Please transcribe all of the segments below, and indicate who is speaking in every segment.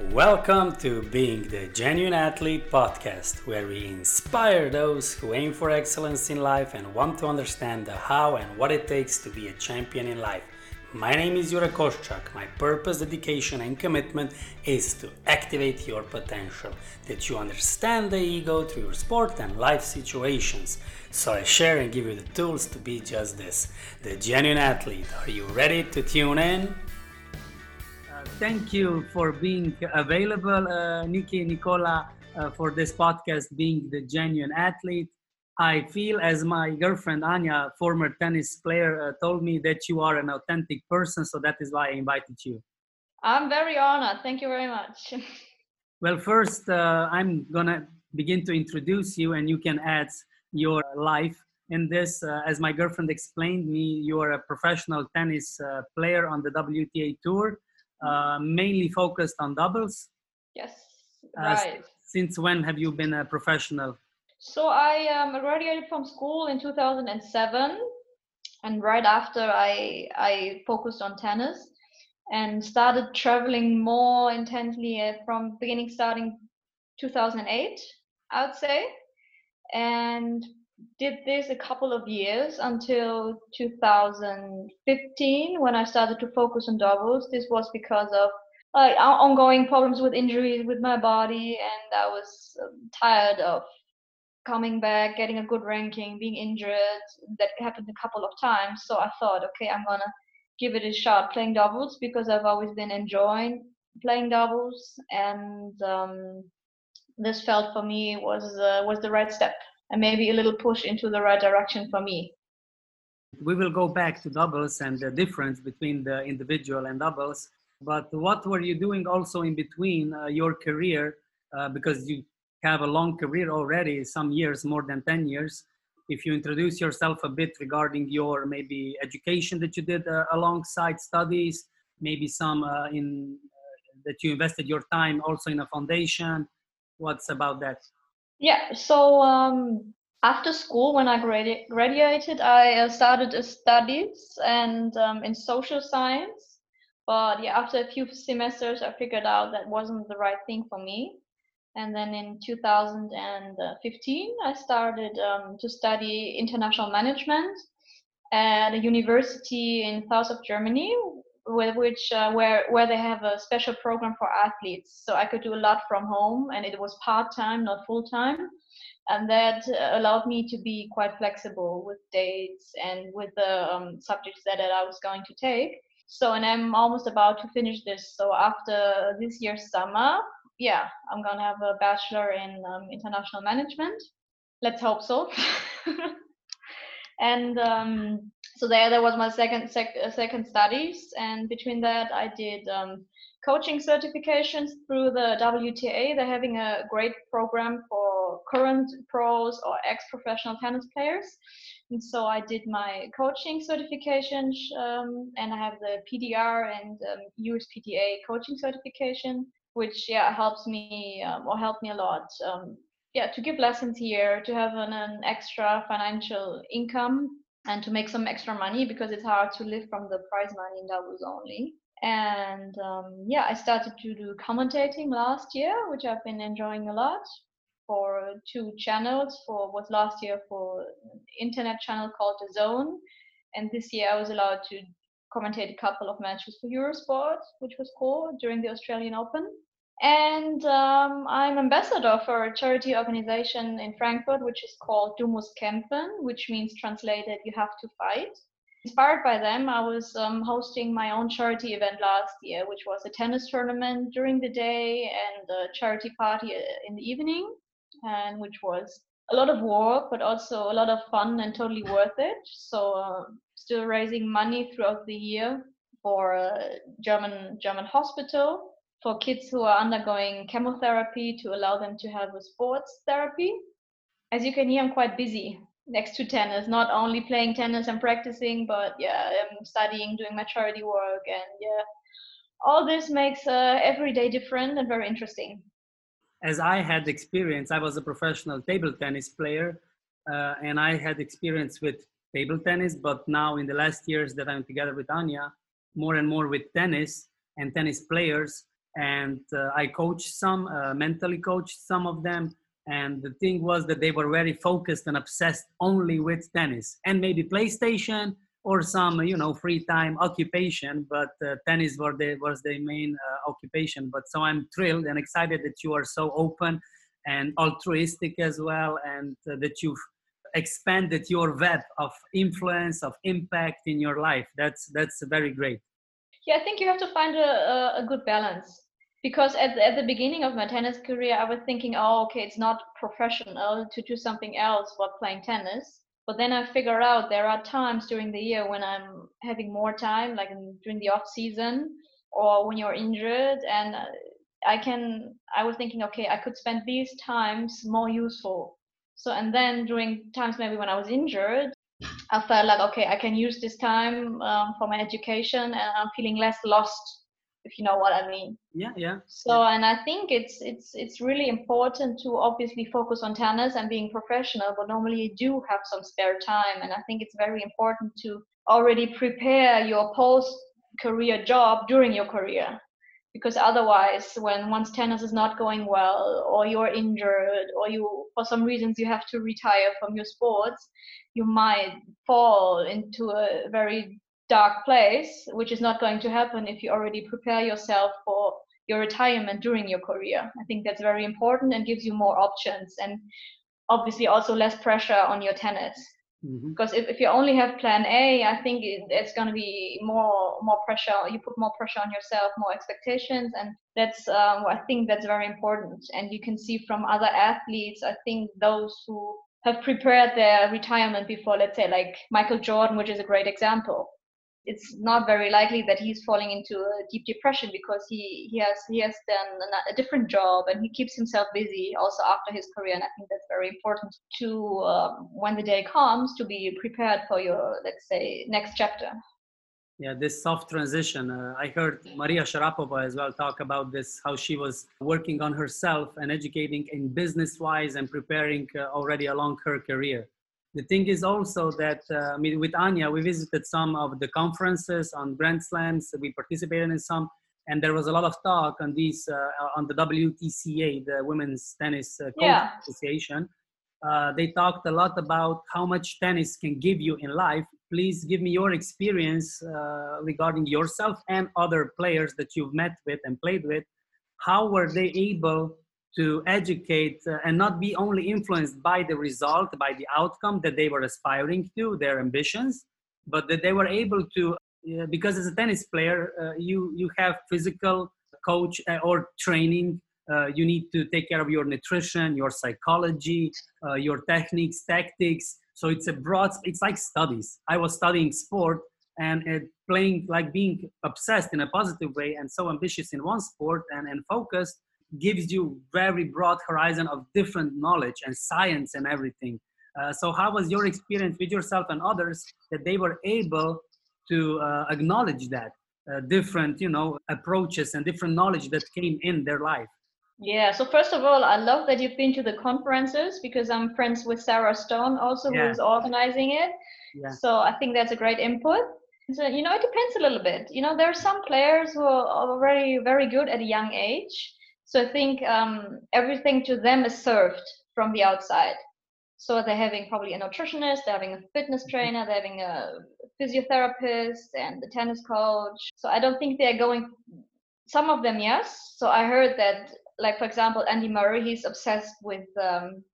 Speaker 1: Welcome to Being the Genuine Athlete podcast, where we inspire those who aim for excellence in life and want to understand the how and what it takes to be a champion in life. My name is Jure Koschak. My purpose, dedication, and commitment is to activate your potential, that you understand the ego through your sport and life situations. So I share and give you the tools to be just this the genuine athlete. Are you ready to tune in?
Speaker 2: Thank you for being available, uh, Nikki, Nicola, uh, for this podcast, Being the Genuine Athlete. I feel, as my girlfriend Anya, former tennis player, uh, told me that you are an authentic person, so that is why I invited you.
Speaker 3: I'm very honored. Thank you very much.
Speaker 2: well, first, uh, I'm gonna begin to introduce you, and you can add your life in this. Uh, as my girlfriend explained me, you are a professional tennis uh, player on the WTA tour, uh, mainly focused on doubles.
Speaker 3: Yes, right.
Speaker 2: since when have you been a professional?
Speaker 3: So I um, graduated from school in 2007, and right after I I focused on tennis and started traveling more intensely uh, from beginning starting 2008, I would say, and did this a couple of years until 2015 when I started to focus on doubles. This was because of uh, ongoing problems with injuries with my body, and I was um, tired of coming back, getting a good ranking, being injured. That happened a couple of times. So I thought, okay, I'm gonna give it a shot playing doubles because I've always been enjoying playing doubles, and um, this felt for me was uh, was the right step and maybe a little push into the right direction for me.
Speaker 2: We will go back to doubles and the difference between the individual and doubles. But what were you doing also in between uh, your career? Uh, because you have a long career already, some years, more than 10 years. If you introduce yourself a bit regarding your maybe education that you did uh, alongside studies, maybe some uh, in uh, that you invested your time also in a foundation. What's about that?
Speaker 3: Yeah, so um, after school, when I gradu- graduated, I uh, started studies and um, in social science. But yeah, after a few semesters, I figured out that wasn't the right thing for me. And then in 2015, I started um, to study international management at a university in south of Germany, with which uh, where where they have a special program for athletes. So I could do a lot from home, and it was part time, not full time, and that allowed me to be quite flexible with dates and with the um, subjects that, that I was going to take. So, and I'm almost about to finish this. So after this year's summer, yeah, I'm gonna have a bachelor in um, international management. Let's hope so. and um, so there, that was my second sec, uh, second studies, and between that, I did um, coaching certifications through the WTA. They're having a great program for current pros or ex-professional tennis players. And so I did my coaching certifications, um, and I have the PTR and um, USPTA coaching certification which yeah helps me um, or helped me a lot um, yeah to give lessons here to have an, an, extra financial income and to make some extra money because it's hard to live from the prize money in doubles only and um, yeah i started to do commentating last year which i've been enjoying a lot for two channels for was last year for internet channel called the zone and this year i was allowed to commentate a couple of matches for Eurosport, which was cool during the Australian Open. And um, I'm ambassador for a charity organization in Frankfurt, which is called Du musst kämpfen, which means translated, you have to fight. Inspired by them, I was um, hosting my own charity event last year, which was a tennis tournament during the day and a charity party uh, in the evening, and which was a lot of work, but also a lot of fun and totally worth it. So, uh, still raising money throughout the year for a German German hospital for kids who are undergoing chemotherapy to allow them to have a sports therapy. As you can hear, I'm quite busy next to tennis, not only playing tennis and practicing, but yeah, I'm studying, doing my charity work, and yeah, all this makes uh, every day different and very interesting.
Speaker 2: As I had experience, I was a professional table tennis player, uh, and I had experience with table tennis. But now, in the last years that I'm together with Anya, more and more with tennis and tennis players, and uh, I coached some, uh, mentally coached some of them. And the thing was that they were very focused and obsessed only with tennis and maybe PlayStation or some you know free time occupation but uh, tennis was the was the main uh, occupation. But so i'm thrilled and excited that you are so open and altruistic as well and uh, that you've expanded your web of influence of impact in your life. That's that's very great.
Speaker 3: Yeah i think you have to find a, a good balance because at, at the beginning of my tennis career i was thinking oh okay it's not professional to do something else while playing tennis. But then i figure out there are times during the year when i'm having more time like in, during the off season or when you're injured and i can i was thinking okay i could spend these times more useful. So and then during times maybe when i was injured i felt like okay i can use this time um, for my education and i'm feeling less lost if you know what I mean.
Speaker 2: Yeah, yeah.
Speaker 3: So, and I think it's it's it's really important to obviously focus on tennis and being professional, but normally you do have some spare time, and I think it's very important to already prepare your post career job during your career because otherwise when once tennis is not going well or you're injured or you for some reasons you have to retire from your sports you might fall into a very dark place, which is not going to happen if you already prepare yourself for your retirement during your career. I think that's very important and gives you more options and obviously also less pressure on your tennis. Mm-hmm. Because if, if you only have plan A, I think it, it's going to be more more pressure. You put more pressure on yourself, more expectations, and that's um, I think that's very important. And you can see from other athletes, I think those who have prepared their retirement before, let's say like Michael Jordan, which is a great example it's not very likely that he's falling into a deep depression because he he has he has done a, a different job and he keeps himself busy also after his career. And i think that's very important to um, when the day comes to be prepared for your let's say next chapter.
Speaker 2: Yeah this soft transition. Uh, i heard maria sharapova as well talk about this how she was working on herself and educating in business wise and preparing uh, already along her career the thing is also that uh, I mean, with Anya, we visited some of the conferences on Grand Slams. We participated in some, and there was a lot of talk on these uh, on the WTCA, the Women's Tennis uh,
Speaker 3: yeah.
Speaker 2: Association. Uh, they talked a lot about how much tennis can give you in life. Please give me your experience uh, regarding yourself and other players that you've met with and played with. How were they able to educate uh, and not be only influenced by the result, by the outcome that they were aspiring to, their ambitions, but that they were able to, uh, because as a tennis player, uh, you, you have physical coach uh, or training. Uh, you need to take care of your nutrition, your psychology, uh, your techniques, tactics. So it's a broad, it's like studies. I was studying sport and playing, like being obsessed in a positive way and so ambitious in one sport and, and focused gives you very broad horizon of different knowledge and science and everything. Uh, so how was your experience with yourself and others that they were able to uh, acknowledge that uh, different, you know, approaches and different knowledge that came in their life?
Speaker 3: Yeah. So first of all, I love that you've been to the conferences because I'm friends with Sarah Stone also, yeah. who's organizing it. Yeah. So I think that's a great input. So you know, it depends a little bit. You know, there are some players who are already very good at a young age, so I think um, everything to them is served from the outside. So they're having probably a nutritionist, they're having a fitness mm-hmm. trainer, they're having a physiotherapist and the tennis coach. So I don't think they're going. Some of them, yes. So I heard that, like for example, Andy Murray, he's obsessed with um,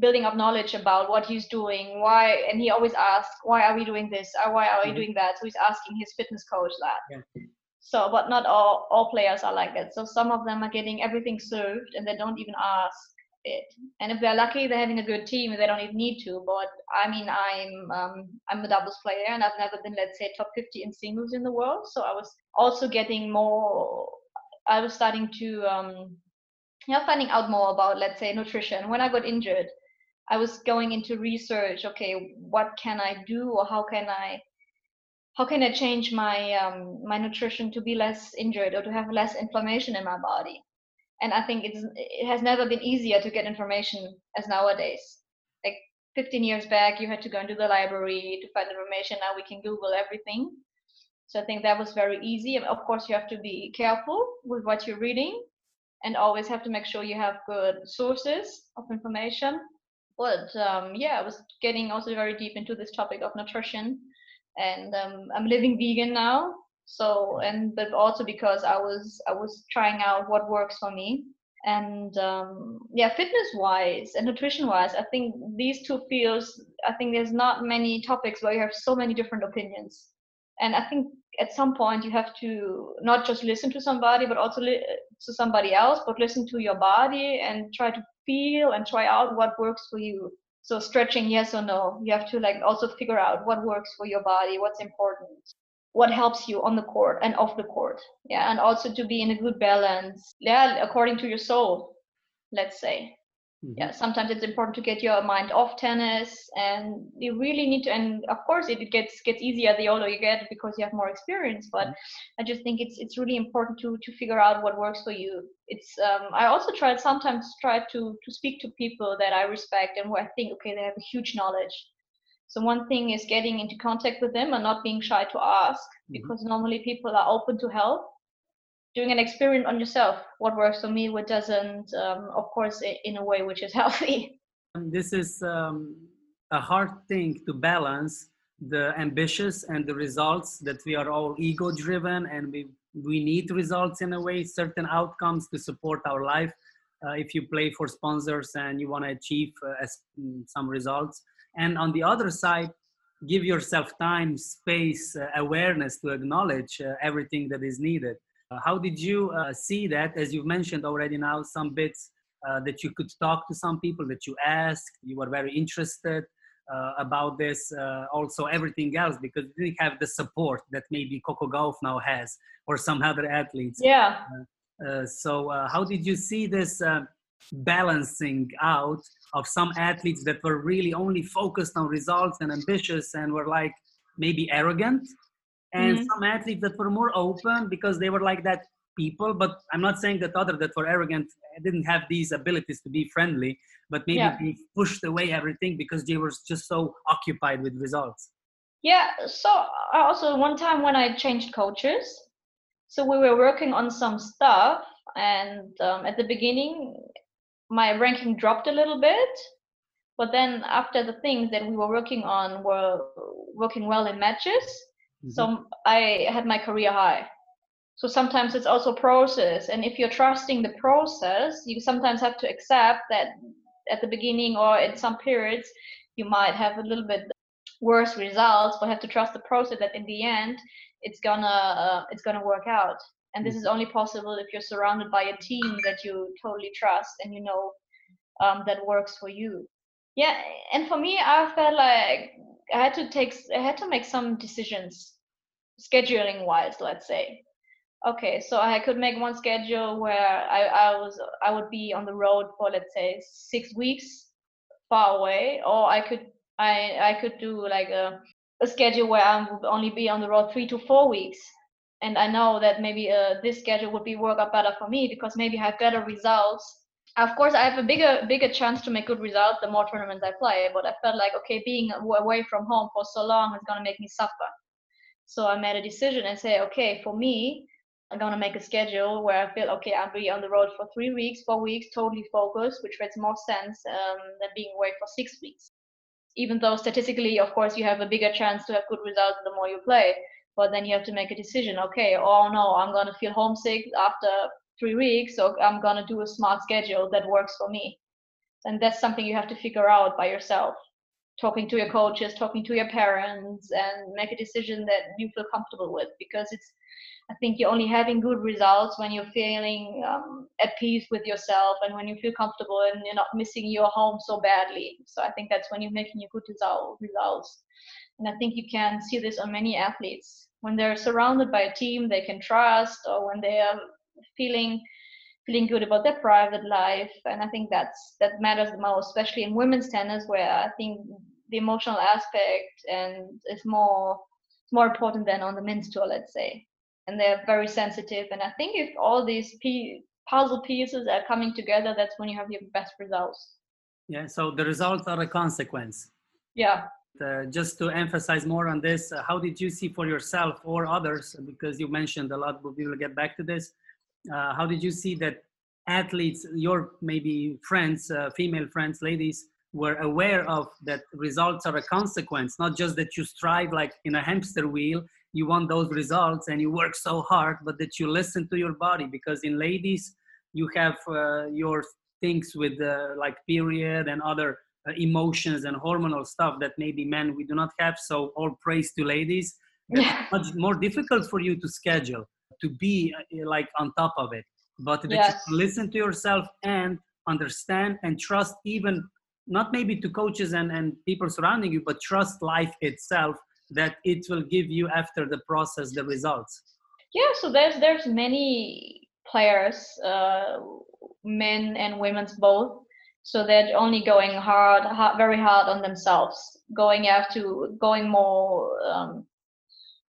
Speaker 3: building up knowledge about what he's doing, why, and he always asks, "Why are we doing this? Why are we mm-hmm. doing that?" So he's asking his fitness coach that. Yeah so but not all all players are like that. So some of them are getting everything served and they don't even ask it. And if they're lucky they're having a good team and they don't even need to. But i mean i'm um, i'm a doubles player and i've never been let's say top 50 in singles in the world. So i was also getting more i was starting to um yeah finding out more about let's say nutrition. When i got injured i was going into research okay what can i do or how can i how can I change my um, my nutrition to be less injured or to have less inflammation in my body? And I think it's it has never been easier to get information as nowadays. Like 15 years back, you had to go into the library to find information. Now we can Google everything. So I think that was very easy. Of course, you have to be careful with what you're reading and always have to make sure you have good sources of information. But um, yeah, I was getting also very deep into this topic of nutrition, and um, I'm living vegan now. So and but also because I was I was trying out what works for me, and um, yeah, fitness wise and nutrition wise, I think these two fields. I think there's not many topics where you have so many different opinions, and I think at some point you have to not just listen to somebody but also li- to somebody else but listen to your body and try to feel and try out what works for you so stretching yes or no? You have to like also figure out what works for your body what's important what helps you on the court and off the court. Yeah and also to be in a good balance. Yeah according to your soul let's say Mm-hmm. Yeah, sometimes it's important to get your mind off tennis, and you really need to. And of course, it gets gets easier the older you get because you have more experience. But mm-hmm. I just think it's it's really important to to figure out what works for you. It's um, I also try sometimes try to to speak to people that I respect and who I think okay they have a huge knowledge. So one thing is getting into contact with them and not being shy to ask mm-hmm. because normally people are open to help doing an experiment on yourself. What works for me what doesn't um, of course in a way which is healthy.
Speaker 2: This is um, a hard thing to balance the ambitious and the results that we are all ego driven and we we need results in a way certain outcomes to support our life. Uh, if you play for sponsors and you want to achieve uh, mm, some results. And on the other side give yourself time space uh, awareness to acknowledge uh, everything that is needed how did you uh, see that, as you've mentioned already now, some bits uh, that you could talk to some people that you asked, you were very interested uh, about this, uh, also everything else, because you didn't have the support that maybe Coco Gauff now has or some other athletes.
Speaker 3: Yeah.
Speaker 2: Uh, so, how did you see this balancing out of some athletes that were really only focused on results and ambitious and were like maybe arrogant? And mm-hmm. some athletes that were more open because they were like that people but i'm not saying that other that were arrogant didn't have these abilities to be friendly but maybe yeah. they pushed away everything because they were just so occupied with results
Speaker 3: yeah so also one time when i changed coaches so we were working on some stuff and um, at the beginning my ranking dropped a little bit but then after the things that we were working on were working well in matches Mm-hmm. So I had my career high. So sometimes it's also process, and if you're trusting the process, you sometimes have to accept that at the beginning or in some periods you might have a little bit worse results, but have to trust the process that in the end it's gonna uh, it's gonna work out. And this mm-hmm. is only possible if you're surrounded by a team that you totally trust and you know um, that works for you. Yeah, and for me, I felt like I had to take I had to make some decisions scheduling wise let's say. Okay so I could make one schedule where I, I was I would be on the road for let's say six weeks far away or I could I I could do like a, a schedule where I would only be on the road three to four weeks. And I know that maybe uh, this schedule would be work out better for me because maybe I have better results of course i have a bigger bigger chance to make good results the more tournaments i play but i felt like okay being away from home for so long is going to make me suffer. So i made a decision and say okay for me i'm going to make a schedule where i feel okay i'll be on the road for three weeks four weeks totally focused which makes more sense um, than being away for six weeks. Even though statistically of course you have a bigger chance to have good results the more you play but then you have to make a decision okay oh no i'm going to feel homesick after three weeks so i'm to do a smart schedule that works for me. And that's something you have to figure out by yourself. Talking to your coaches talking to your parents and make a decision that you feel comfortable with because it's i think you're only having good results when you're feeling um, at peace with yourself and when you feel comfortable and you're not missing your home so badly. So i think that's when you're making your good results. And i think you can see this on many athletes. When they're surrounded by a team they can trust or when they are feeling feeling good about their private life. And i think that's that matters the most especially in women's tennis where i think the emotional aspect and is more more important than on the men's tour let's say. And they're very sensitive. And i think if all these p- puzzle pieces are coming together that's when you have your best results.
Speaker 2: Yeah so the results are a consequence.
Speaker 3: Yeah.
Speaker 2: Uh, just to emphasize more on this, uh, how did you see for yourself or others, because you mentioned a lot, but we will get back to this. Uh, how did you see that athletes, your maybe friends, uh, female friends, ladies, were aware of that results are a consequence, not just that you strive like in a hamster wheel, you want those results and you work so hard, but that you listen to your body. Because in ladies, you have uh, your things with uh, like period and other uh, emotions and hormonal stuff that maybe men we do not have. So all praise to ladies.
Speaker 3: Yeah.
Speaker 2: much more difficult for you to schedule to be uh, like on top of it but that
Speaker 3: Yes.
Speaker 2: you listen to yourself and understand and trust even not maybe to coaches and, and people surrounding you but trust life itself that it will give you after the process the results
Speaker 3: Yeah, so there's there's many players, uh, men and women's both. So they're only going hard, hard, very hard on themselves, going after going more um,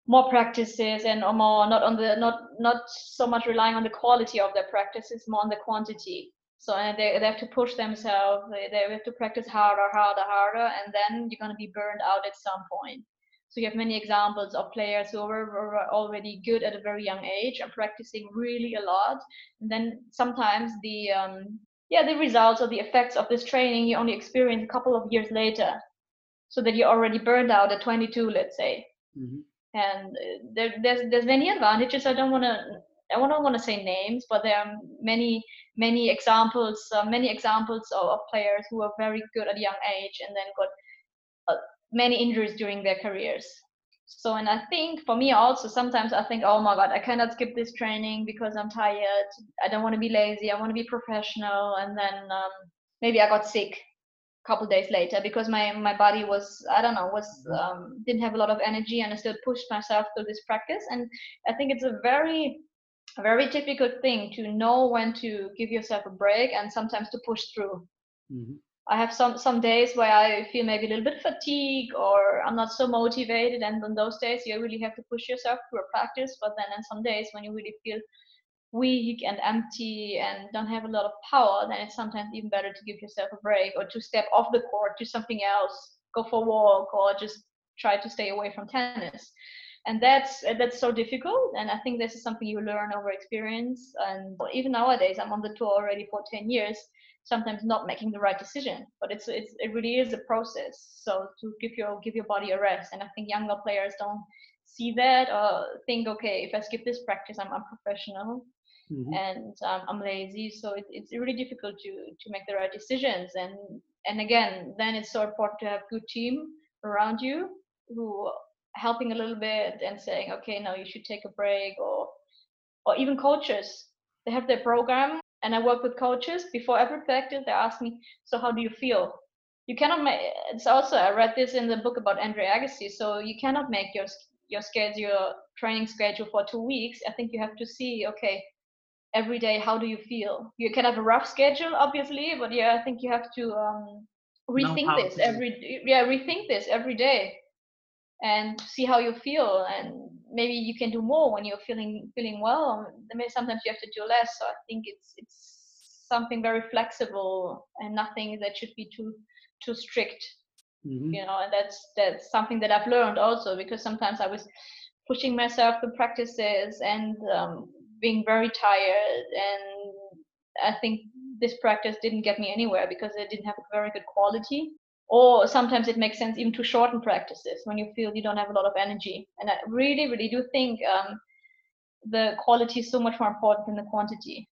Speaker 3: more practices and more not on the not not so much relying on the quality of their practices, more on the quantity. So and they, they have to push themselves. They, they have to practice harder, harder, harder, and then you're gonna be burned out at some point. So you have many examples of players who were, were already good at a very young age and practicing really a lot. And then sometimes the um, yeah the results or the effects of this training you only experience a couple of years later, so that you're already burned out at 22, let's say.
Speaker 2: Mhm.
Speaker 3: And uh, there, there's there's many advantages. I don't want to I don't want to say names, but there are many many examples uh, many examples of, of players who are very good at a young age and then got uh, many injuries during their careers. So, and I think for me also, sometimes I think, oh my God, I cannot skip this training because I'm tired. I don't want to be lazy. I want to be professional. And then um, maybe I got sick couple days later because my, my body was, I don't know, was um, didn't have a lot of energy and I still pushed myself through this practice. And I think it's a very, a very difficult thing to know when to give yourself a break and sometimes to push through.
Speaker 2: Mhm.
Speaker 3: I have some some days where I feel maybe a little bit fatigue or I'm not so motivated, and on those days you really have to push yourself through a practice. But then on some days when you really feel weak and empty and don't have a lot of power, then it's sometimes even better to give yourself a break or to step off the court, do something else, go for a walk, or just try to stay away from tennis. And that's that's so difficult, and I think this is something you learn over experience. And even nowadays, I'm on the tour already for 10 years sometimes not making the right decision but it's, it's it really is a process so to give your give your body a rest and i think younger players don't see that or think okay if i skip this practice i'm unprofessional
Speaker 2: Mhm.
Speaker 3: and um, i'm lazy so it, it's really difficult to to make the right decisions and and again then it's so important to have good team around you who helping a little bit and saying okay now you should take a break or or even coaches they have their program and I work with coaches before every practice. They ask me, "So how do you feel?" You cannot make. It's also I read this in the book about Andre Agassi. So you cannot make your your schedule, training schedule for two weeks. I think you have to see, okay, every day how do you feel? You can have a rough schedule, obviously, but yeah, I think you have to um, rethink this every yeah rethink this every day and see how you feel and maybe you can do more when you're feeling feeling well maybe sometimes you have to do less so i think it's it's something very flexible and nothing that should be too too strict
Speaker 2: Mhm.
Speaker 3: you know and that's that's something that i've learned also because sometimes i was pushing myself to practices and um, being very tired and i think this practice didn't get me anywhere because it didn't have a very good quality. Or sometimes it makes sense even to shorten practices when you feel you don't have a lot of energy. And i really really do think um, the quality is so much more important than the quantity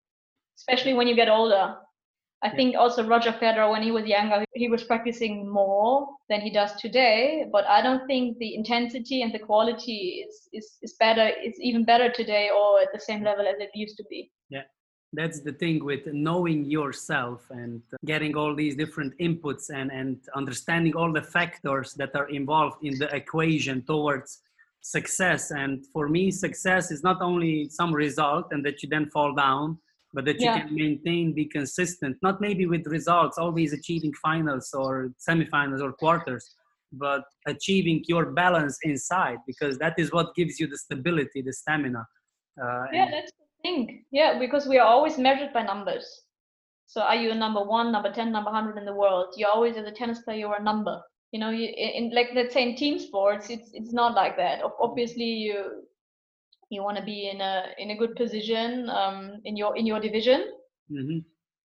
Speaker 3: especially when you get older I
Speaker 2: Yeah.
Speaker 3: think also Roger Federer, when he was younger, he was practicing more than he does today. But I don't think the intensity and the quality is, is, is better, is even better today or at the same level as it used to be.
Speaker 2: Yeah, that's the thing with knowing yourself and getting all these different inputs and, and understanding all the factors that are involved in the equation towards success and for me success is not only some result and that you then fall down but that you
Speaker 3: Yeah.
Speaker 2: can maintain be consistent not maybe with results always achieving finals or semifinals or quarters but achieving your balance inside because that is what gives you the stability the stamina uh,
Speaker 3: Yeah, that's the thing. Yeah, because we are always measured by numbers. So are you a number one, number 10, number 100 in the world? You're always, as a tennis player, you're a number. you know you in like let's say in team sports it's it's not like that obviously you you want to be in a in a good position um, in your in your division.
Speaker 2: Mm-hmm.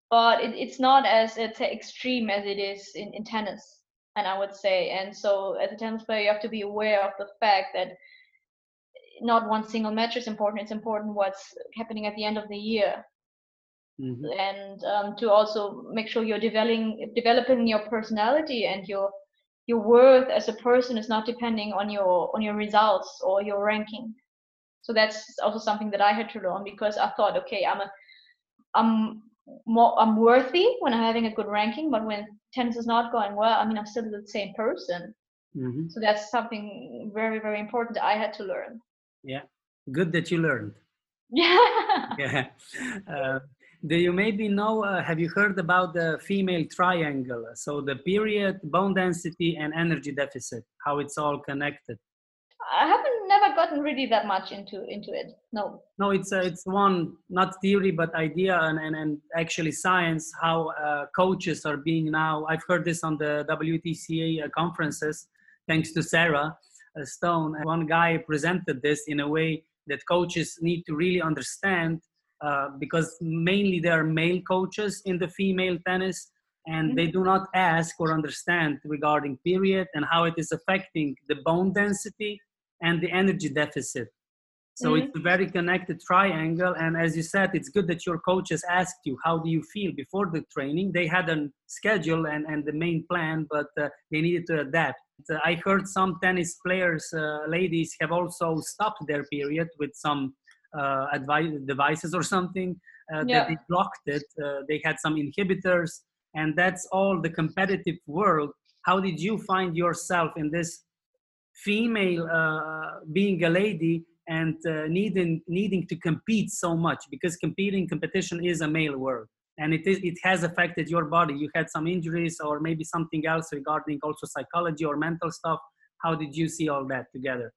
Speaker 3: but it, it's not as it's extreme as it is in, in tennis and i would say. And so as a tennis player you have to be aware of the fact that not one single match is important. It's important what's happening at the end of the year.
Speaker 2: Mm-hmm.
Speaker 3: and um, to also make sure you're developing developing your personality and your your worth as a person is not depending on your on your results or your ranking so that's also something that i had to learn because i thought okay i'm a i'm more i'm worthy when i'm having a good ranking but when tennis is not going well i mean i'm still the same person.
Speaker 2: Mm-hmm.
Speaker 3: so that's something very very important that i had to learn.
Speaker 2: Yeah. Good that you learned.
Speaker 3: Yeah.
Speaker 2: Yeah uh, do you maybe know uh, have you heard about the female triangle? So the period bone density and energy deficit how it's all connected
Speaker 3: i haven't never gotten really that much into into it no
Speaker 2: no it's uh, it's one not theory but idea and and, and actually science how uh, coaches are being now i've heard this on the wtca uh, conferences thanks to sarah uh, stone one guy presented this in a way that coaches need to really understand uh, because mainly there are male coaches in the female tennis and mm-hmm. they do not ask or understand regarding period and how it is affecting the bone density and the energy deficit so mm-hmm. it's a very connected triangle and as you said it's good that your coaches asked you how do you feel before the training they had a schedule and, and the main plan but uh, they needed to adapt uh, i heard some tennis players uh, ladies have also stopped their period with some uh, advice, devices or something uh, yeah. that they blocked it. Uh, they had some inhibitors, and that's all the competitive world. How did you find yourself in this female being a lady and uh, needing needing to compete so much because competing competition is a male world. And it is it has affected your body. You had some injuries or maybe something else regarding also psychology or mental stuff. How did you see all that together?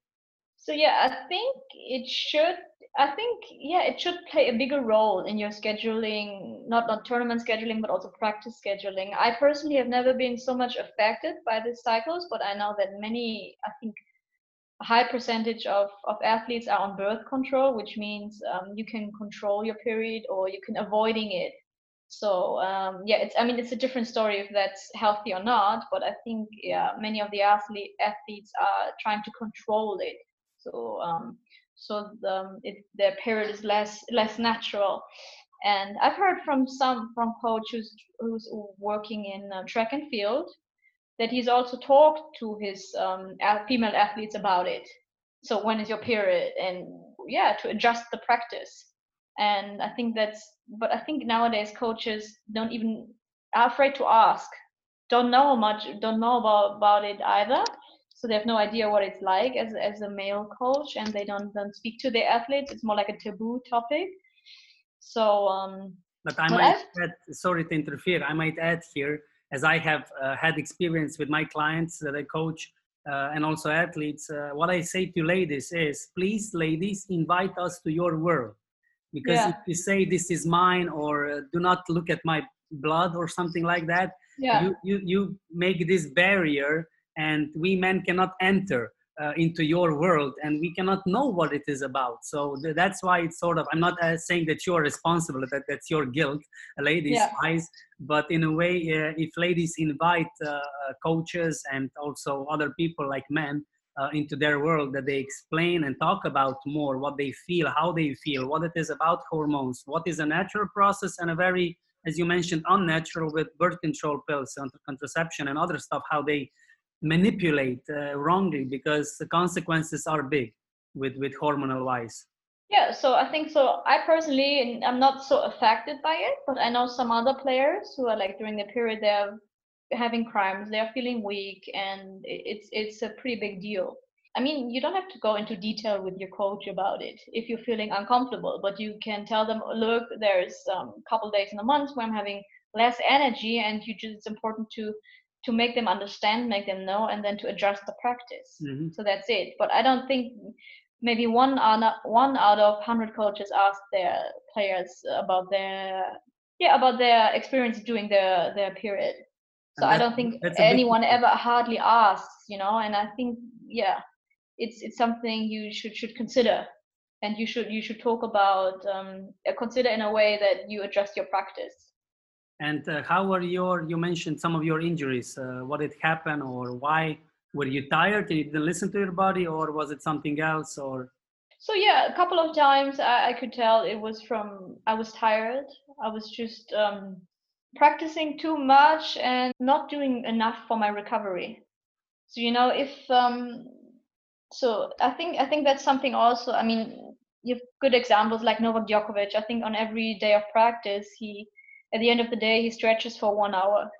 Speaker 3: So yeah i think it should I think yeah, it should play a bigger role in your scheduling, not not tournament scheduling, but also practice scheduling. I personally have never been so much affected by these cycles, but I know that many, I think, a high percentage of of athletes are on birth control, which means um, you can control your period or you can avoiding it. So um, yeah, it's I mean it's a different story if that's healthy or not, but I think yeah, many of the athlete athletes are trying to control it. So um, so the, it, their period is less less natural. And I've heard from some from coach who's, who's working in uh, track and field that he's also talked to his um, female athletes about it. So when is your period? And yeah, to adjust the practice. And I think that's, but I think nowadays coaches don't even are afraid to ask, don't know much, don't know about about it either so they have no idea what it's like as, as a male coach and they don't, don't speak to their athletes it's more like a taboo topic so um
Speaker 2: but i might add, sorry to interfere i might add here as i have uh, had experience with my clients that i coach uh, and also athletes uh, what i say to ladies is please ladies invite us to your world because yeah. if you say this is mine or uh, do not look at my blood or something like that
Speaker 3: yeah.
Speaker 2: you, you you make this barrier and we men cannot enter uh, into your world and we cannot know what it is about so th- that's why it's sort of i'm not uh, saying that you're responsible that that's your guilt ladies yeah. eyes but in a way uh, if ladies invite uh, uh, coaches and also other people like men uh, into their world that they explain and talk about more what they feel how they feel what it is about hormones what is a natural process and a very as you mentioned unnatural with birth control pills and contraception and other stuff how they manipulate uh, wrongly because the consequences are big with with hormonal wise.
Speaker 3: Yeah so i think so. I personally i'm not so affected by it but i know some other players who are like during the period they're having crimes they're feeling weak and it's it's a pretty big deal. I mean you don't have to go into detail with your coach about it if you're feeling uncomfortable but you can tell them look there's a um, couple days in a month where i'm having less energy and you just it's important to to make them understand, make them know, and then to adjust the practice.
Speaker 2: Mm-hmm.
Speaker 3: So that's it. But I don't think maybe one out one out of hundred coaches ask their players about their yeah about their experience during their their period. So I don't think anyone ever hardly asks, you know, and I think yeah, it's it's something you should should consider and you should you should talk about um, consider in a way that you adjust your practice
Speaker 2: and uh, how were your you mentioned some of your injuries uh, what did happen or why? Were you tired and you didn't listen to your body or was it something else or?
Speaker 3: So yeah a couple of times i, I could tell it was from i was tired. I was just um, practicing too much and not doing enough for my recovery. So you know if um, so i think i think that's something also i mean you have good examples like novak djokovic. I think on every day of practice he at the end of the day he stretches for one hour.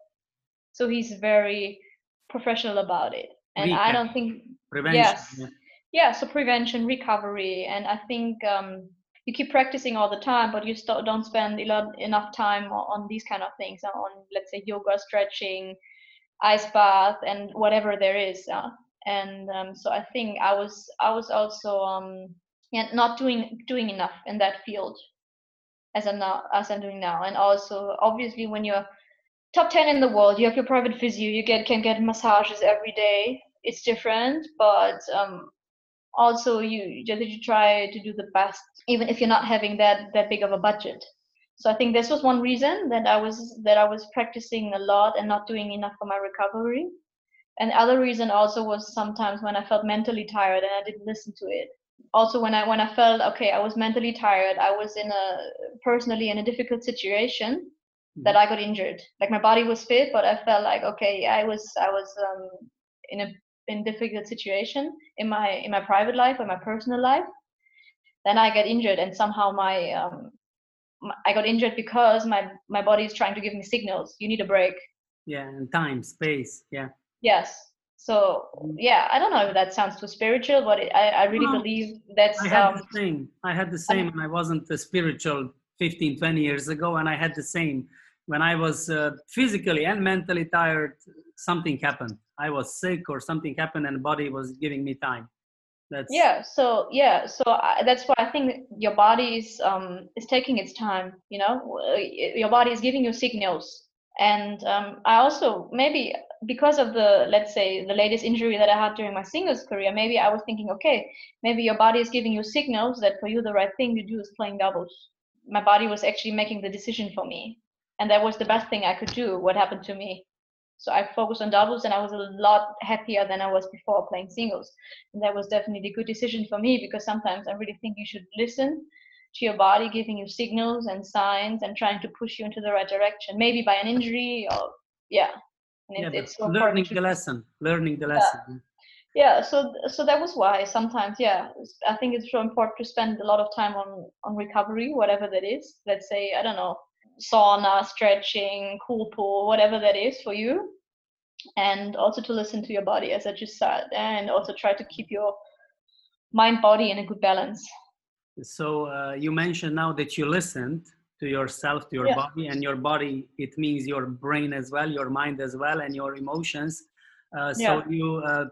Speaker 3: So he's very professional about it. And i don't think
Speaker 2: prevention
Speaker 3: yes. Yeah. so prevention recovery. And i think um, you keep practicing all the time but you st- don't spend enough time on these kind of things on let's say yoga stretching ice bath and whatever there is uh, and um, so I think I was I was also um, yeah, not doing doing enough in that field as I'm now as I'm doing now, and also obviously when you're top 10 in the world you have your private physio you get can get massages every day. It's different but um, also you just you try to do the best even if you're not having that that big of a budget. So i think this was one reason that i was that i was practicing a lot and not doing enough for my recovery. And the other reason also was sometimes when i felt mentally tired and i didn't listen to it also when i when i felt okay i was mentally tired i was in a personally in a difficult situation mm-hmm. that i got injured like my body was fit but i felt like okay i was i was um, in a in difficult situation in my in my private life or my personal life then i get injured and somehow my um, I got injured because my my body is trying to give me signals. You need a break.
Speaker 2: Yeah, and time, space. Yeah.
Speaker 3: Yes. So yeah, I don't know if that sounds too spiritual, but it, I, I really no, believe that's.
Speaker 2: I had um, the same. I had the same, and I wasn't spiritual 15, 20 years ago, and I had the same. When I was uh, physically and mentally tired, something happened. I was sick, or something happened, and the body was giving me time.
Speaker 3: That's yeah. So yeah. So I, that's why I think your body is um is taking its time. You know, your body is giving you signals and um, i also maybe because of the let's say the latest injury that i had during my singles career maybe i was thinking okay maybe your body is giving you signals that for you the right thing to do is playing doubles. My body was actually making the decision for me and that was the best thing i could do what happened to me. So i focused on doubles and i was a lot happier than i was before playing singles. And that was definitely a good decision for me because sometimes i really think you should listen to your body giving you signals and signs and trying to push you into the right direction maybe by an injury or yeah
Speaker 2: yeah, it, it's so learning the lesson learning the lesson
Speaker 3: yeah. yeah so so that was why sometimes yeah i think it's so important to spend a lot of time on on recovery whatever that is. Let's say i don't know sauna stretching cool pool whatever that is for you. And also to listen to your body as i just said and also try to keep your mind body in a good balance.
Speaker 2: So uh, you mentioned now that you listened to yourself to your yeah. body and your body it means your brain as well your mind as well and your emotions. Uh, so yeah. you uh,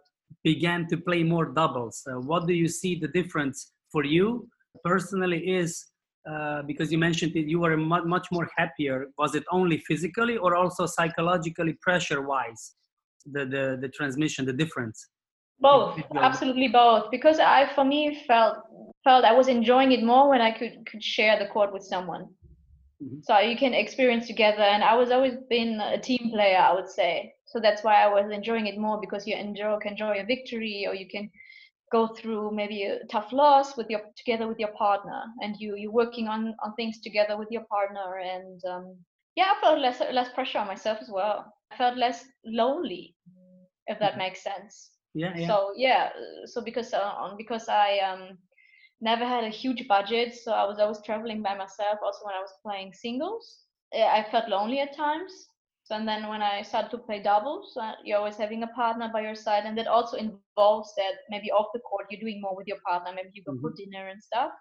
Speaker 2: began to play more doubles. Uh, what do you see the difference for you? Personally is uh, because you mentioned that you were much more happier. Was it only physically or also psychologically pressure wise the, the the transmission the difference?
Speaker 3: Both. Absolutely both. Because i for me felt felt i was enjoying it more when i could could share the court with someone mm-hmm. so you can experience together and i was always been a team player i would say so that's why i was enjoying it more because you enjoy can enjoy a victory or you can go through maybe a tough loss with your together with your partner and you you're working on on things together with your partner and um, yeah i felt less less pressure on myself as well i felt less lonely if that mm-hmm. makes sense
Speaker 2: yeah, yeah.
Speaker 3: so yeah so because uh, because i um never had a huge budget so i was always traveling by myself also when i was playing singles. I felt lonely at times. So and then when i started to play doubles uh, you're always having a partner by your side and that also involves that maybe off the court you're doing more with your partner maybe you go mm-hmm. for dinner and stuff.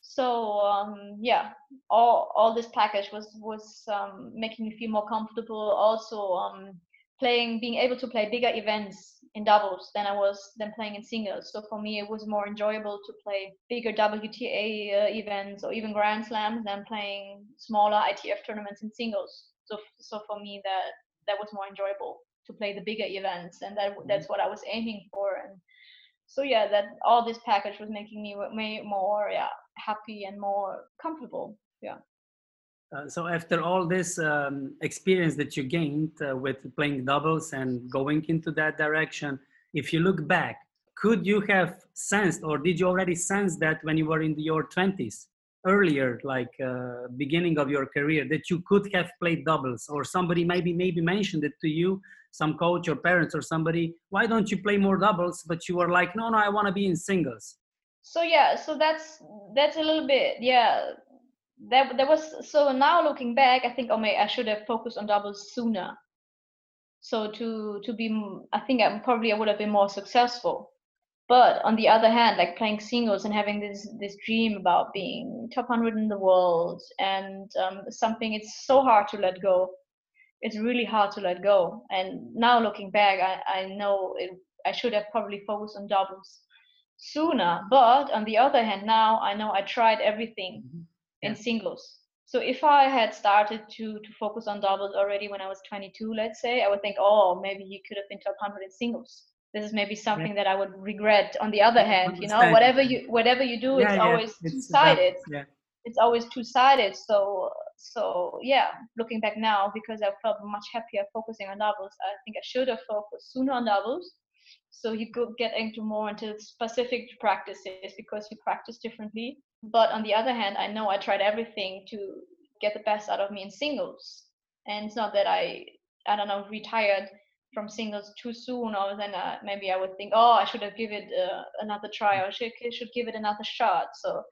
Speaker 3: So um, yeah all all this package was was um, making me feel more comfortable. Also um, playing being able to play bigger events in doubles than I was than playing in singles. So for me, it was more enjoyable to play bigger WTA uh, events or even Grand Slams than playing smaller ITF tournaments in singles. So so for me, that that was more enjoyable to play the bigger events, and that mm-hmm. that's what I was aiming for. And so yeah, that all this package was making me way more yeah happy and more comfortable. Yeah.
Speaker 2: Uh, so after all this um, experience that you gained uh, with playing doubles and going into that direction, if you look back, could you have sensed or did you already sense that when you were in your 20s earlier like uh, beginning of your career that you could have played doubles? Or somebody maybe maybe mentioned it to you some coach or parents or somebody why don't you play more doubles? But you were like no no i want to be in singles.
Speaker 3: So yeah so that's that's a little bit yeah that there was so now looking back i think oh may i should have focused on doubles sooner. So to to be i think i probably i would have been more successful. But on the other hand like playing singles and having this this dream about being top 100 in the world and um, something it's so hard to let go. It's really hard to let go. And now looking back i, I know it, i should have probably focused on doubles sooner. But on the other hand now i know i tried everything. Mm-hmm. Yeah. in singles so if i had started to to focus on doubles already when i was 22 let's say i would think oh maybe you could have been top 100 in singles this is maybe something yeah. that I would regret. On the other hand, you know, whatever you whatever you do, yeah, it's always two sided. Yeah. It's always two sided. So so yeah, looking back now, because I felt much happier focusing on doubles, I think I should have focused sooner on doubles. So you could get into more into specific practices because you practice differently. But on the other hand, I know I tried everything to get the best out of me in singles. And it's not that I I don't know retired from singles too soon, or then uh, maybe I would think, oh, I should have given it uh, another try, or should should give it another shot. So,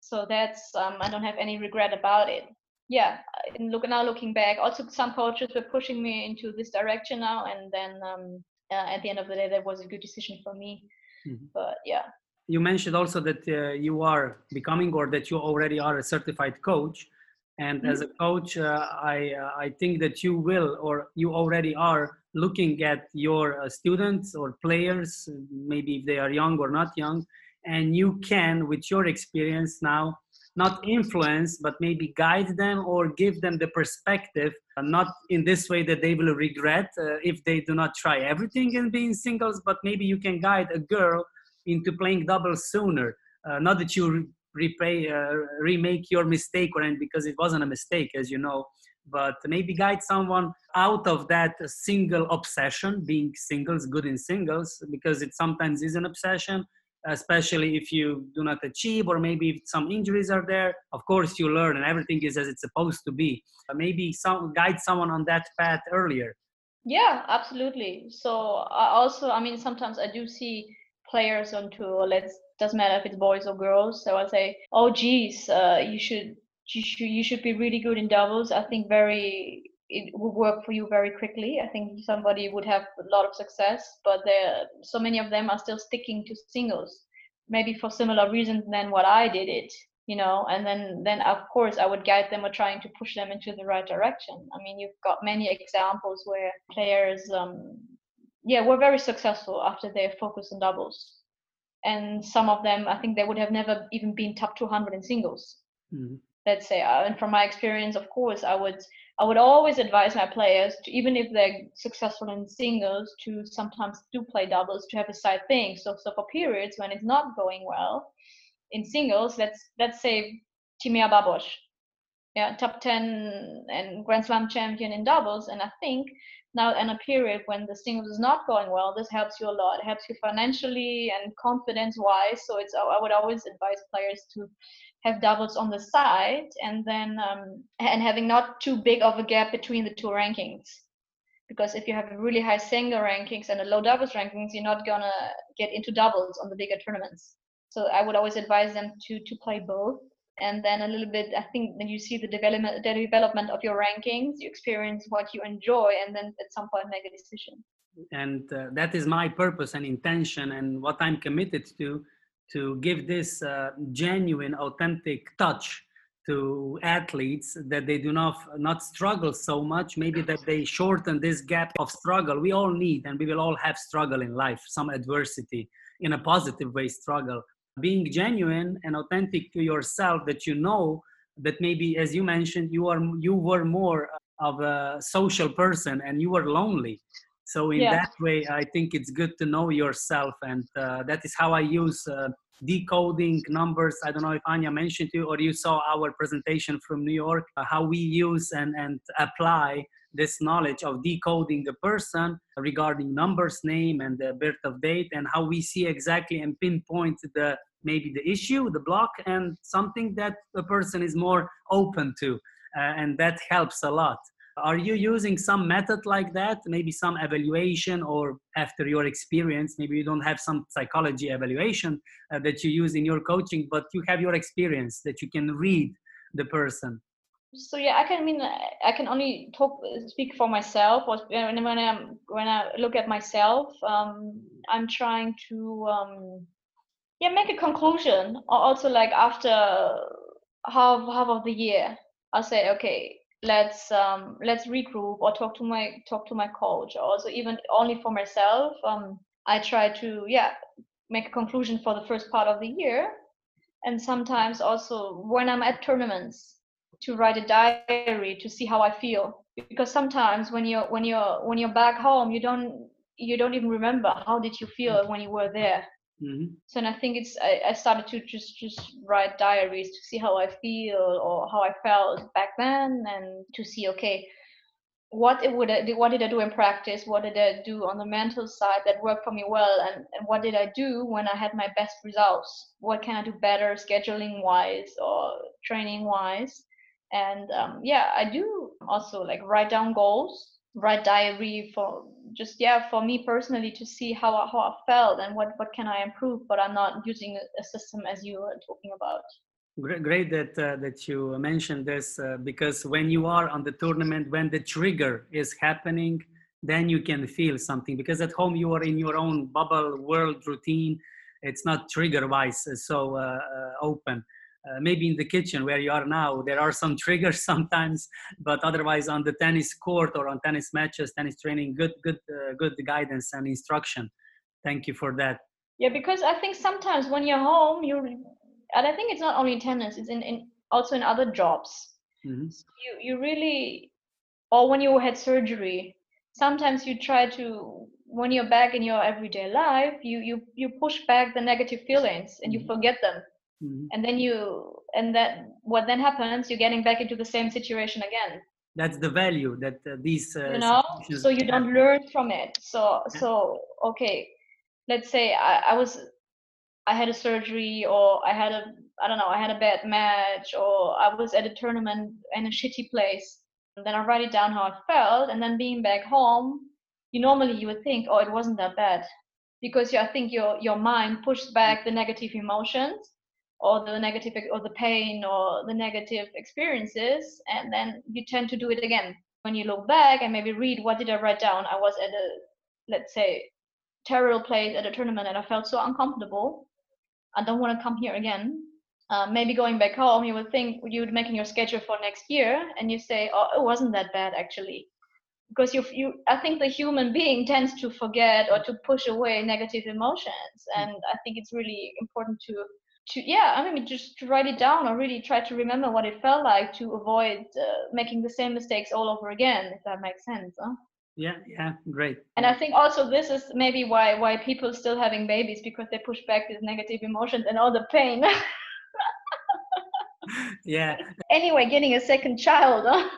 Speaker 3: so that's um, I don't have any regret about it. Yeah, and look now looking back, also some coaches were pushing me into this direction now, and then um, uh, at the end of the day, that was a good decision for me. Mm-hmm. But yeah.
Speaker 2: You mentioned also that uh, you are becoming, or that you already are a certified coach. And mm-hmm. as a coach, uh, I uh, I think that you will, or you already are looking at your uh, students or players, maybe if they are young or not young, and you can, with your experience now, not influence, but maybe guide them or give them the perspective, not in this way that they will regret uh, if they do not try everything in being singles, but maybe you can guide a girl into playing doubles sooner. Uh, not that you repay, uh, remake your mistake or anything, because it wasn't a mistake, as you know, but maybe guide someone out of that single obsession being singles good in singles because it sometimes is an obsession especially if you do not achieve or maybe if some injuries are there. Of course you learn and everything is as it's supposed to be. But maybe some guide someone on that path earlier.
Speaker 3: Yeah absolutely. So i also i mean sometimes i do see players on tour let's doesn't matter if it's boys or girls so I'll say oh geez uh, you should you should you should be really good in doubles. I think very it will work for you very quickly. I think somebody would have a lot of success, but there so many of them are still sticking to singles, maybe for similar reasons than what I did it, you know. And then then of course I would guide them or trying to push them into the right direction. I mean, you've got many examples where players, um, yeah, were very successful after they focused on doubles. And some of them, I think they would have never even been top 200 in singles. Mm-hmm let's say uh, and from my experience of course i would i would always advise my players to even if they're successful in singles to sometimes do play doubles to have a side thing so so for periods when it's not going well in singles let's let's say timea babos yeah top 10 and grand slam champion in doubles and i think now in a period when the singles is not going well this helps you a lot. It helps you financially and confidence wise so it's i would always advise players to have doubles on the side and then um, and having not too big of a gap between the two rankings. Because if you have a really high single rankings and a low doubles rankings you're not gonna get into doubles on the bigger tournaments. So i would always advise them to to play both and then a little bit i think when you see the development the development of your rankings you experience what you enjoy and then at some point make a decision.
Speaker 2: And uh, that is my purpose and intention and what i'm committed to to give this uh, genuine, authentic touch to athletes that they do not not struggle so much. Maybe that they shorten this gap of struggle. We all need and we will all have struggle in life some adversity in a positive way struggle being genuine and authentic to yourself that you know that maybe as you mentioned you are you were more of a social person and you were lonely so in
Speaker 3: Yeah.
Speaker 2: that way i think it's good to know yourself and uh, that is how i use uh, decoding numbers i don't know if anya mentioned to you or you saw our presentation from new york uh, how we use and, and apply this knowledge of decoding a person regarding numbers name and the birth of date and how we see exactly and pinpoint the maybe the issue the block and something that the person is more open to uh, and that helps a lot. Are you using some method like that? Maybe some evaluation or after your experience maybe you don't have some psychology evaluation uh, that you use in your coaching but you have your experience that you can read the person.
Speaker 3: So yeah i can I mean i can only talk speak for myself. When, when i'm when i look at myself um i'm trying to um yeah make a conclusion or also like after half half of the year i'll say okay let's um let's regroup or talk to my talk to my coach or also even only for myself um i try to yeah make a conclusion for the first part of the year. And sometimes also when i'm at tournaments to write a diary to see how i feel. Because sometimes when you're when you're when you're back home you don't you don't even remember how did you feel when you were there
Speaker 2: Mhm.
Speaker 3: so and I think it's I, I started to just just write diaries to see how I feel or how I felt back then and to see okay what it would I what did I do in practice? What did I do on the mental side that worked for me well? And, and what did I do when I had my best results? What can I do better scheduling wise or training wise? And um, yeah I do also like write down goals write diary for just yeah for me personally to see how I, how I felt and what what can I improve but I'm not using a, system as you were talking about
Speaker 2: Great, great that uh, that you mentioned this uh, because when you are on the tournament, when the trigger is happening, then you can feel something. Because at home you are in your own bubble world routine. It's not trigger wise uh, so uh, uh, open. Uh, maybe in the kitchen where you are now, there are some triggers sometimes, but otherwise on the tennis court or on tennis matches, tennis training, good, good, uh, good guidance and instruction. Thank you for that.
Speaker 3: yeah because I think sometimes when you're home you and I think it's not only tennis it's in, in also in other jobs
Speaker 2: Mhm.
Speaker 3: you you really or when you had surgery sometimes you try to when you're back in your everyday life you you you push back the negative feelings and you
Speaker 2: Mhm.
Speaker 3: forget them
Speaker 2: Mhm.
Speaker 3: and then you and that what then happens you're getting back into the same situation again.
Speaker 2: That's the value that uh, these uh,
Speaker 3: you know? so you don't learn from it. So
Speaker 2: Yeah.
Speaker 3: so okay let's say I, I was i had a surgery or i had a i don't know i had a bad match or i was at a tournament in a shitty place. And then i write it down how i felt. And then being back home you normally you would think oh it wasn't that bad. Because you, i think your your mind pushed back the negative emotions or the negative or the pain or the negative experiences and then you tend to do it again. When you look back and maybe read what did i write down i was at a let's say terrible place at a tournament and i felt so uncomfortable i don't want to come here again. Uh, maybe going back home you would think you would making your schedule for next year and you say oh it wasn't that bad actually. Because you you i think the human being tends to forget or to push away negative emotions and i think it's really important to to yeah i mean just to write it down or really try to remember what it felt like to avoid uh, making the same mistakes all over again if that makes sense huh?
Speaker 2: Yeah, yeah, great.
Speaker 3: and i think also this is maybe why why people still having babies because they push back these negative emotions and all the pain
Speaker 2: yeah,
Speaker 3: anyway getting a second child huh?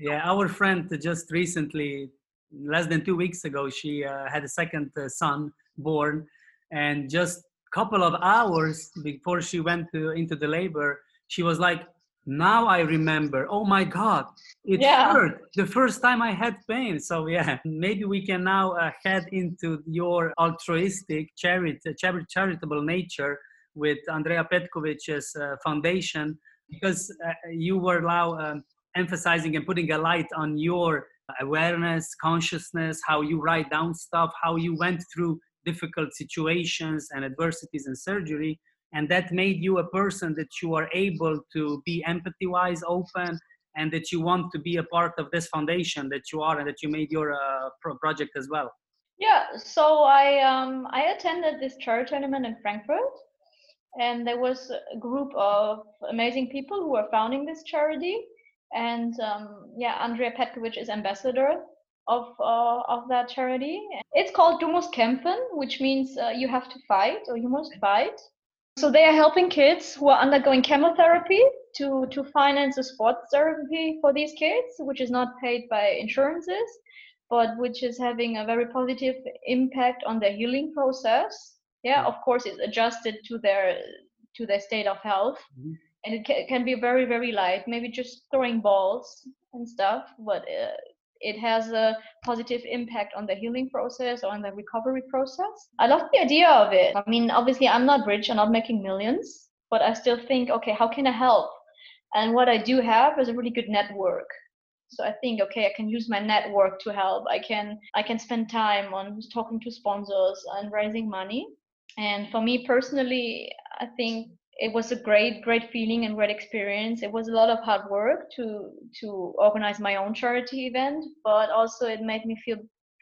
Speaker 2: yeah. Our friend just recently, less than two weeks ago, she uh, had a second uh, son born, and just couple of hours before she went to, into the labor, she was like, "Now I remember. Oh my God, it
Speaker 3: Yeah.
Speaker 2: hurt the first time I had pain." So yeah, maybe we can now uh, head into your altruistic, charity, chari- charitable nature with Andrea Petkovic's uh, foundation because uh, you were now um, emphasizing and putting a light on your awareness, consciousness, how you write down stuff, how you went through difficult situations and adversities and surgery. And that made you a person that you are able to be empathy wise, open, and that you want to be a part of this foundation that you are and that you made your uh, pro- project as well.
Speaker 3: Yeah, so I um I attended this charity tournament in Frankfurt, and there was a group of amazing people who were founding this charity, and um, yeah, Andrea Petkovic is ambassador of uh, of that charity. It's called Du musst kämpfen, which means uh, you have to fight or you must fight. So they are helping kids who are undergoing chemotherapy to to finance a sports therapy for these kids, which is not paid by insurances, but which is having a very positive impact on their healing process. Yeah, of course, it's adjusted to their to their state of health. Mm-hmm and it can, can be very very light maybe just throwing balls and stuff but uh, it has a positive impact on the healing process or on the recovery process. I love the idea of it. I mean obviously i'm not rich i'm not making millions but i still think okay how can i help? And what i do have is a really good network. So i think okay i can use my network to help. I can i can spend time on talking to sponsors and raising money. And for me personally i think it was a great great feeling and great experience. It was a lot of hard work to to organize my own charity event but also it made me feel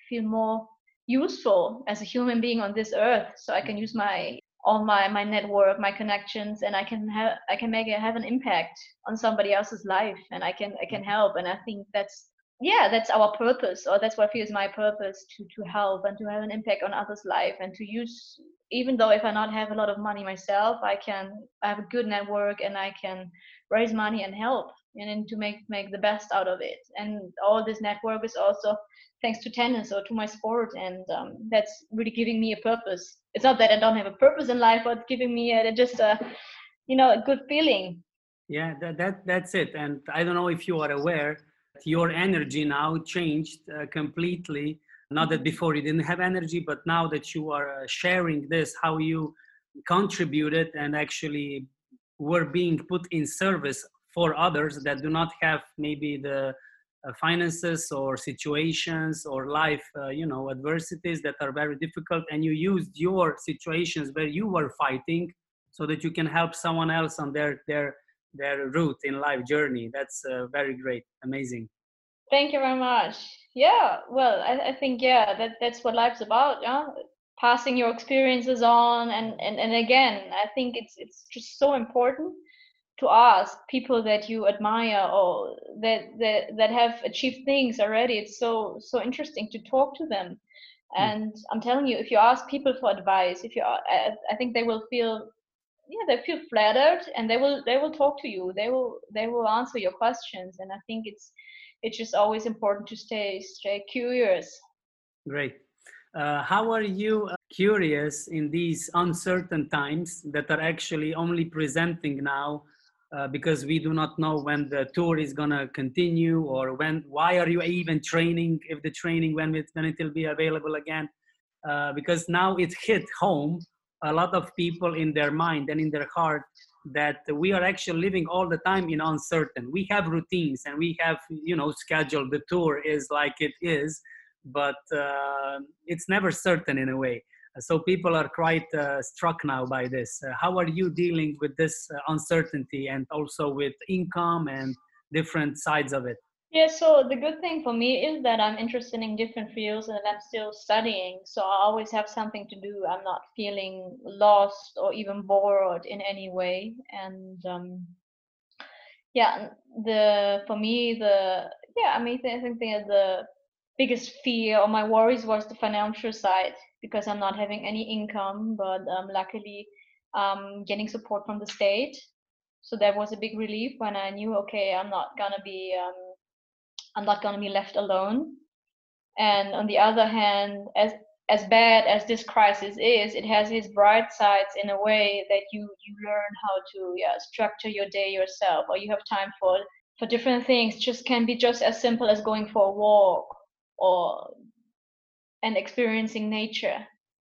Speaker 3: feel more useful as a human being on this earth. So i can use my all my my network my connections and i can have i can make it have an impact on somebody else's life and i can i can help. And i think that's yeah that's our purpose or that's what feels my purpose to to help and to have an impact on others life and to use even though if i not have a lot of money myself i can I have a good network and i can raise money and help and to make make the best out of it. And all this network is also thanks to tennis or to my sport and um, that's really giving me a purpose. It's not that i don't have a purpose in life but giving me a, just a you know a good feeling.
Speaker 2: Yeah that, that that's it. And i don't know if you are aware your energy now changed uh, completely not that mm-hmm. before you didn't have energy but now that you are uh, sharing this how you contributed and actually were being put in service for others that do not have maybe the uh, finances or situations or life uh, you know adversities that are very difficult and you used your situations where you were fighting so that you can help someone else on their their their route in life journey. That's uh, very great. Amazing.
Speaker 3: Thank you very much. Yeah well I, I, think yeah that that's what life's about yeah passing your experiences on and, and and again i think it's it's just so important to ask people that you admire or that that that have achieved things already. It's so so interesting to talk to them. Hmm. and i'm telling you if you ask people for advice if you I, I think they will feel yeah they feel flattered and they will they will talk to you. They will they will answer your questions. And i think it's it's just always important to stay stay curious.
Speaker 2: Great. Uh, how are you uh, curious in these uncertain times that are actually only presenting now uh, because we do not know when the tour is going to continue or when why are you even training if the training when it when it will be available again? Uh, because now it hit home a lot of people in their mind and in their heart that we are actually living all the time in uncertain. We have routines and we have you know scheduled. The tour is like it is but uh, it's never certain in a way. So people are quite uh, struck now by this. Uh, how are you dealing with this uh, uncertainty and also with income and different sides of it
Speaker 3: yeah, so the good thing for me is that I'm interested in different fields and I'm still studying. So I always have something to do. I'm not feeling lost or even bored in any way. And um, yeah, the for me the yeah, I mean I think the, biggest fear or my worries was the financial side because I'm not having any income, but um, luckily um, getting support from the state. So that was a big relief when I knew okay, I'm not gonna be um, I'm not going to be left alone. And on the other hand, as as bad as this crisis is, it has its bright sides in a way that you you learn how to yeah structure your day yourself, or you have time for for different things. Just can be just as simple as going for a walk or and experiencing nature.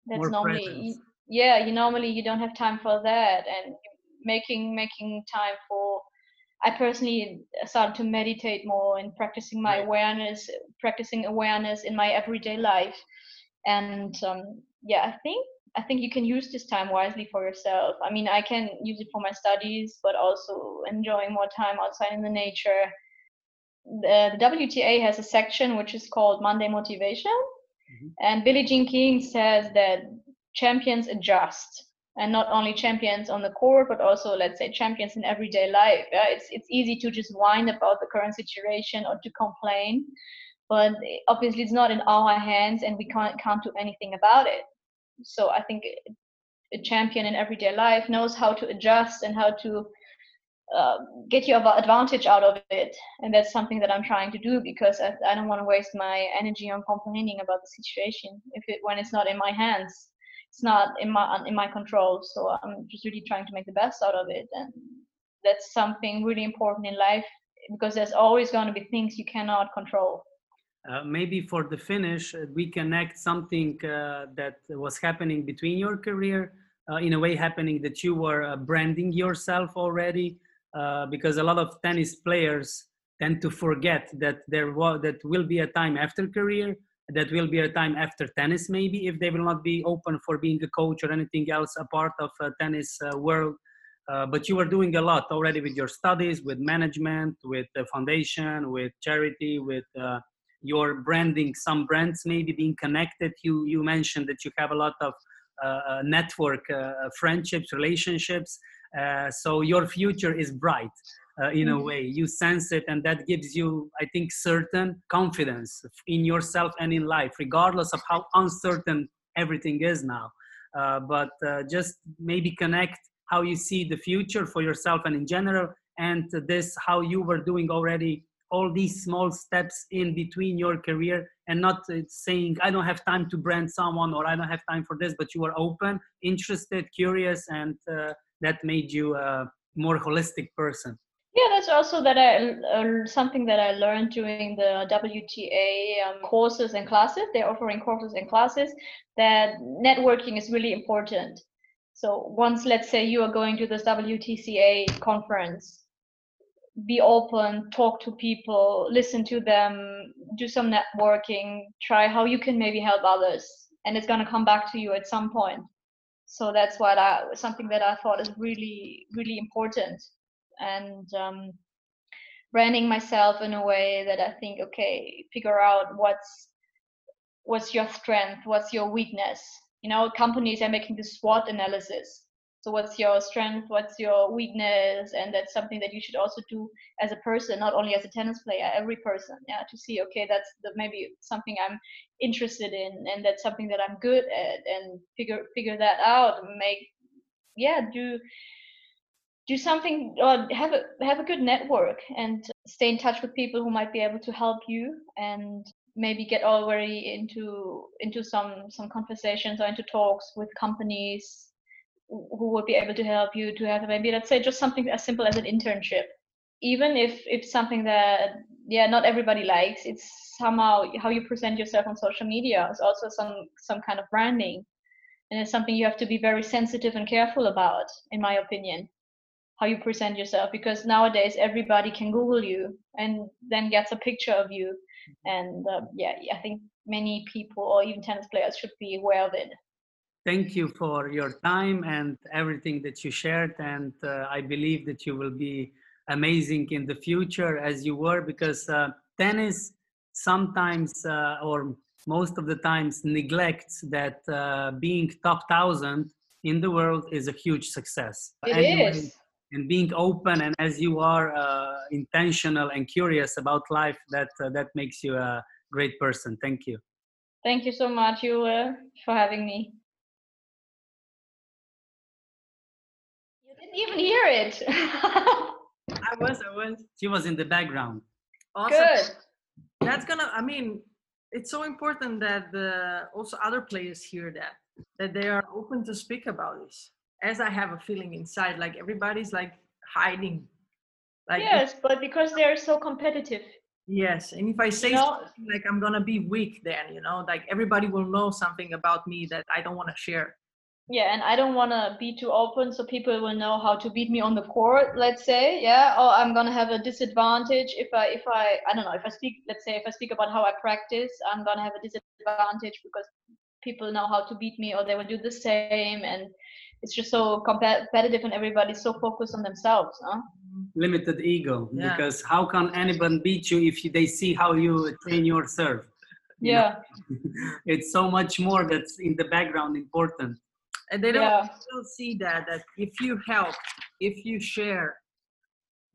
Speaker 3: That's
Speaker 2: More
Speaker 3: normally yeah. You normally you don't have time for that, and making making time for I personally started to meditate more and practicing my right. awareness, practicing awareness in my everyday life. And um, yeah, I think I think you can use this time wisely for yourself. I mean, I can use it for my studies, but also enjoying more time outside in the nature. The, the WTA has a section which is called Monday Motivation, mm-hmm. and Billie Jean King says that champions adjust. And not only champions on the court but also let's say champions in everyday life. Yeah? it's it's easy to just whine about the current situation or to complain but obviously it's not in our hands and we can't can't do anything about it. So i think a champion in everyday life knows how to adjust and how to uh, get your advantage out of it. And that's something that i'm trying to do because i, I don't want to waste my energy on complaining about the situation if it when it's not in my hands it's not in my in my control so i'm just really trying to make the best out of it and that's something really important in life because there's always going to be things you cannot control.
Speaker 2: Uh, maybe for the finish uh, we connect something uh, that was happening between your career uh, in a way happening that you were uh, branding yourself already uh, because a lot of tennis players tend to forget that there was that will be a time after career that will be a time after tennis maybe if they will not be open for being a coach or anything else a part of a tennis uh, world. Uh, but you are doing a lot already with your studies with management with the foundation with charity with uh, your branding some brands maybe being connected. You you mentioned that you have a lot of uh, network friendships relationships. Uh, so your future is bright uh, in a mm-hmm. way. You sense it and that gives you i think certain confidence in yourself and in life regardless of how uncertain everything is now. Uh, but uh, just maybe connect how you see the future for yourself and in general and this how you were doing already all these small steps in between your career and not uh, saying i don't have time to brand someone or i don't have time for this but you are open interested curious and uh, that made you a more holistic person
Speaker 3: yeah that's also that i uh, something that i learned during the wta um, courses and classes. They're offering courses and classes that networking is really important. So once let's say you are going to this wtca conference be open talk to people listen to them do some networking try how you can maybe help others and it's going to come back to you at some point. So that's what I something that I thought is really really important and um, branding myself in a way that I think okay figure out what's what's your strength what's your weakness. You know companies are making the SWOT analysis. So what's your strength what's your weakness? And that's something that you should also do as a person not only as a tennis player every person yeah to see okay that's the, maybe something i'm interested in and that's something that i'm good at and figure figure that out make yeah do do something or have a have a good network and stay in touch with people who might be able to help you and maybe get already into into some some conversations or into talks with companies who would be able to help you to have maybe let's say just something as simple as an internship. Even if if something that yeah not everybody likes it's somehow how you present yourself on social media is also some some kind of branding. And it's something you have to be very sensitive and careful about in my opinion how you present yourself because nowadays everybody can google you and then gets a picture of you mm-hmm. and uh, yeah i think many people or even tennis players should be aware of it
Speaker 2: thank you for your time and everything that you shared. And uh, I believe that you will be amazing in the future as you were because uh, tennis sometimes uh, or most of the times neglects that uh, being top thousand in the world is a huge success.
Speaker 3: It anyway, is.
Speaker 2: And being open and as you are uh, intentional and curious about life, that uh, that makes you a great person. Thank you.
Speaker 3: Thank you so much, Jule, for having me. You didn't even hear it.
Speaker 4: I was, I was.
Speaker 2: She was in the background.
Speaker 3: Awesome. Good.
Speaker 4: That's gonna. I mean, it's so important that the also other players hear that that they are open to speak about this. As I have a feeling inside, like everybody's like hiding.
Speaker 3: Like yes, but because they're so competitive.
Speaker 4: Yes, and if I say you know, something like I'm gonna be weak, then you know, like everybody will know something about me that I don't want to share
Speaker 3: yeah and i don't want to be too open so people will know how to beat me on the court let's say yeah or i'm to have a disadvantage if i if i i don't know if i speak let's say if i speak about how i practice i'm to have a disadvantage because people know how to beat me or they will do the same and it's just so competitive and everybody's so focused on themselves huh?
Speaker 2: limited ego yeah. because how can anyone beat you if they see how you train your serve
Speaker 3: yeah
Speaker 2: it's so much more that's in the background important
Speaker 4: and they don't
Speaker 3: Yeah.
Speaker 4: they don't see that that if you help if you share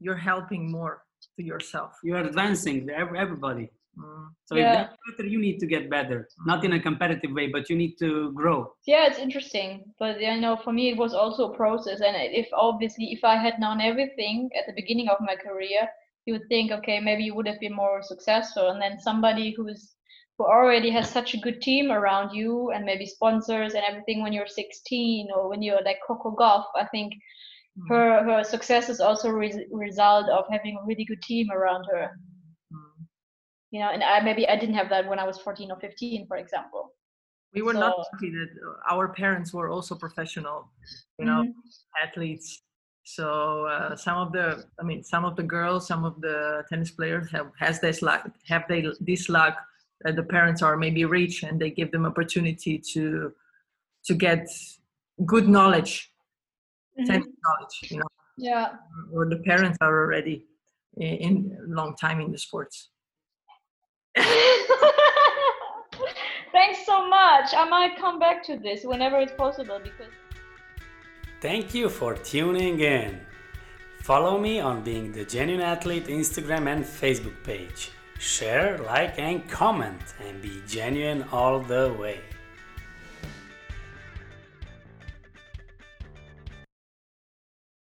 Speaker 4: you're helping more to yourself
Speaker 2: You're advancing everybody.
Speaker 4: Mm.
Speaker 2: So if
Speaker 3: Yeah.
Speaker 2: that's better, you need to get better. Not in a competitive way, but you need to grow.
Speaker 3: yeah it's interesting but i know for me it was also a process and if obviously if i had known everything at the beginning of my career you would think okay maybe you would have been more successful and then somebody who's who already has such a good team around you and maybe sponsors and everything when you're 16 or when you're like Coco Gauff i think
Speaker 4: Mm.
Speaker 3: her her success is also a res- result of having a really good team around her. You know and i maybe i didn't have that when i was 14 or 15 for example.
Speaker 4: We were not lucky that uh, our parents were also professional you know
Speaker 3: Mhm.
Speaker 4: athletes. So uh, some of the i mean some of the girls some of the tennis players have has this luck have they this luck that the parents are maybe rich and they give them opportunity to to get good knowledge
Speaker 3: Mhm.
Speaker 4: tennis knowledge you know.
Speaker 3: Yeah.
Speaker 4: Or the parents are already in, in long time in the sports
Speaker 3: Thanks so much. I might come back to this whenever it's possible because
Speaker 1: Thank you for tuning in. Follow me on Being the Genuine Athlete Instagram and Facebook page. Share, like, and comment, and be genuine all the way.